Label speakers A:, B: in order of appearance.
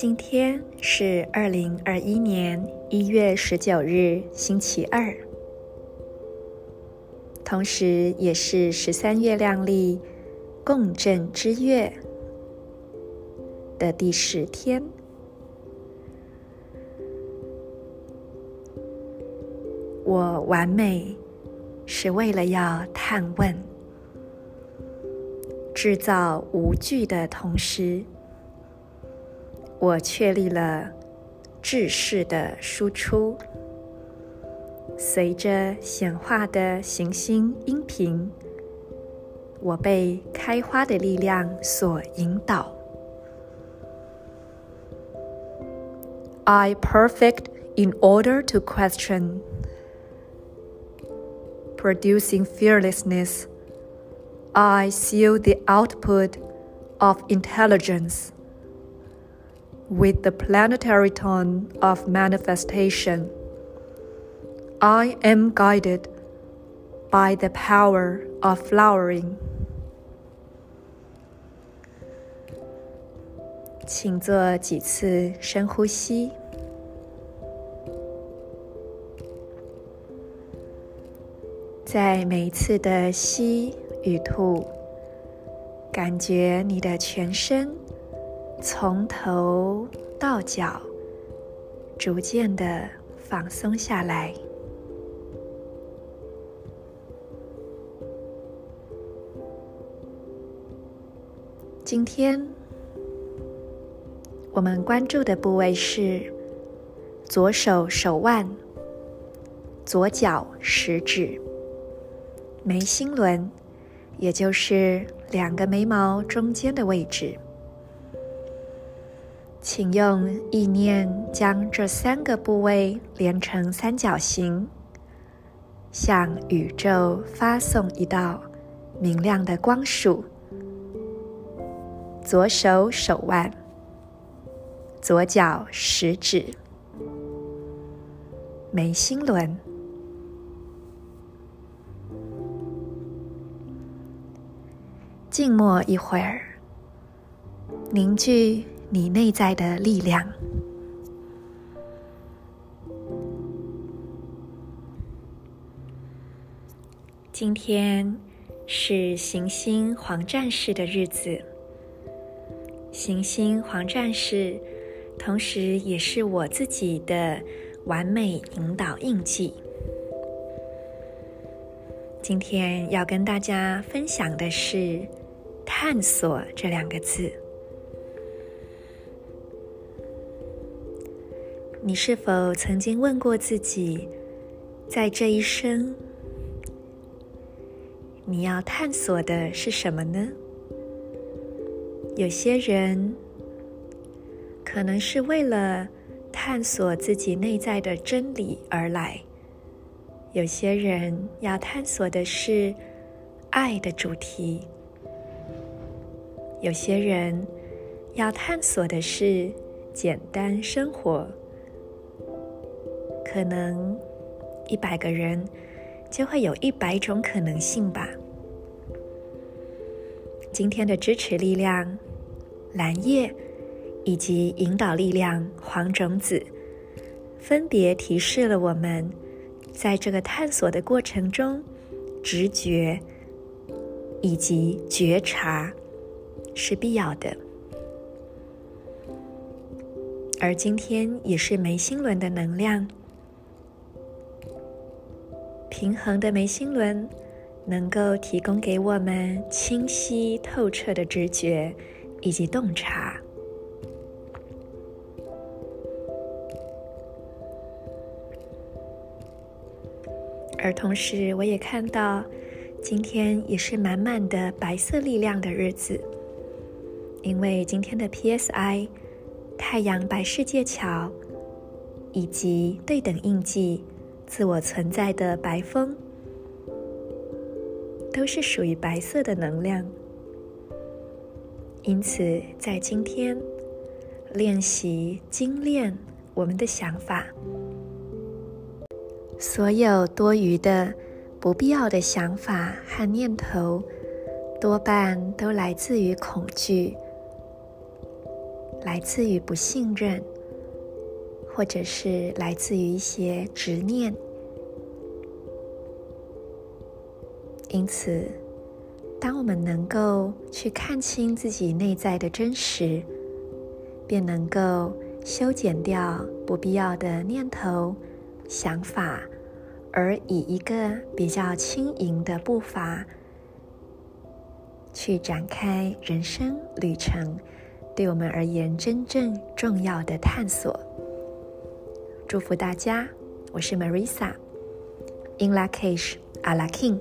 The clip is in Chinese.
A: 今天是二零二一年一月十九日，星期二，同时也是十三月亮历共振之月的第十天。我完美是为了要探问。制造无惧的同时，我确立了知识的输出。随着显化的行星音频，我被开花的力量所引导。I perfect in order to question, producing fearlessness. I seal the output of intelligence with the planetary tone of manifestation. I am guided by the power of flowering. 请做几次深呼吸，在每一次的吸。与吐，感觉你的全身 从头到脚逐渐的放松下来。今天我们关注的部位是左手手腕、左脚食指、眉心轮。也就是两个眉毛中间的位置，请用意念将这三个部位连成三角形，向宇宙发送一道明亮的光束。左手手腕，左脚食指，眉心轮。静默一会儿，凝聚你内在的力量。今天是行星黄战士的日子，行星黄战士同时也是我自己的完美引导印记。今天要跟大家分享的是。探索这两个字，你是否曾经问过自己，在这一生，你要探索的是什么呢？有些人可能是为了探索自己内在的真理而来，有些人要探索的是爱的主题。有些人要探索的是简单生活，可能一百个人就会有一百种可能性吧。今天的支持力量蓝叶以及引导力量黄种子，分别提示了我们，在这个探索的过程中，直觉以及觉察。是必要的，而今天也是眉心轮的能量，平衡的眉心轮能够提供给我们清晰透彻的直觉以及洞察，而同时我也看到今天也是满满的白色力量的日子。因为今天的 PSI、太阳白世界桥以及对等印记、自我存在的白风，都是属于白色的能量。因此，在今天练习精炼我们的想法，所有多余的、不必要的想法和念头，多半都来自于恐惧。来自于不信任，或者是来自于一些执念。因此，当我们能够去看清自己内在的真实，便能够修剪掉不必要的念头、想法，而以一个比较轻盈的步伐去展开人生旅程，对我们而言真正重要的探索。祝福大家，我是 Marisa，In l a k e s h a l a King。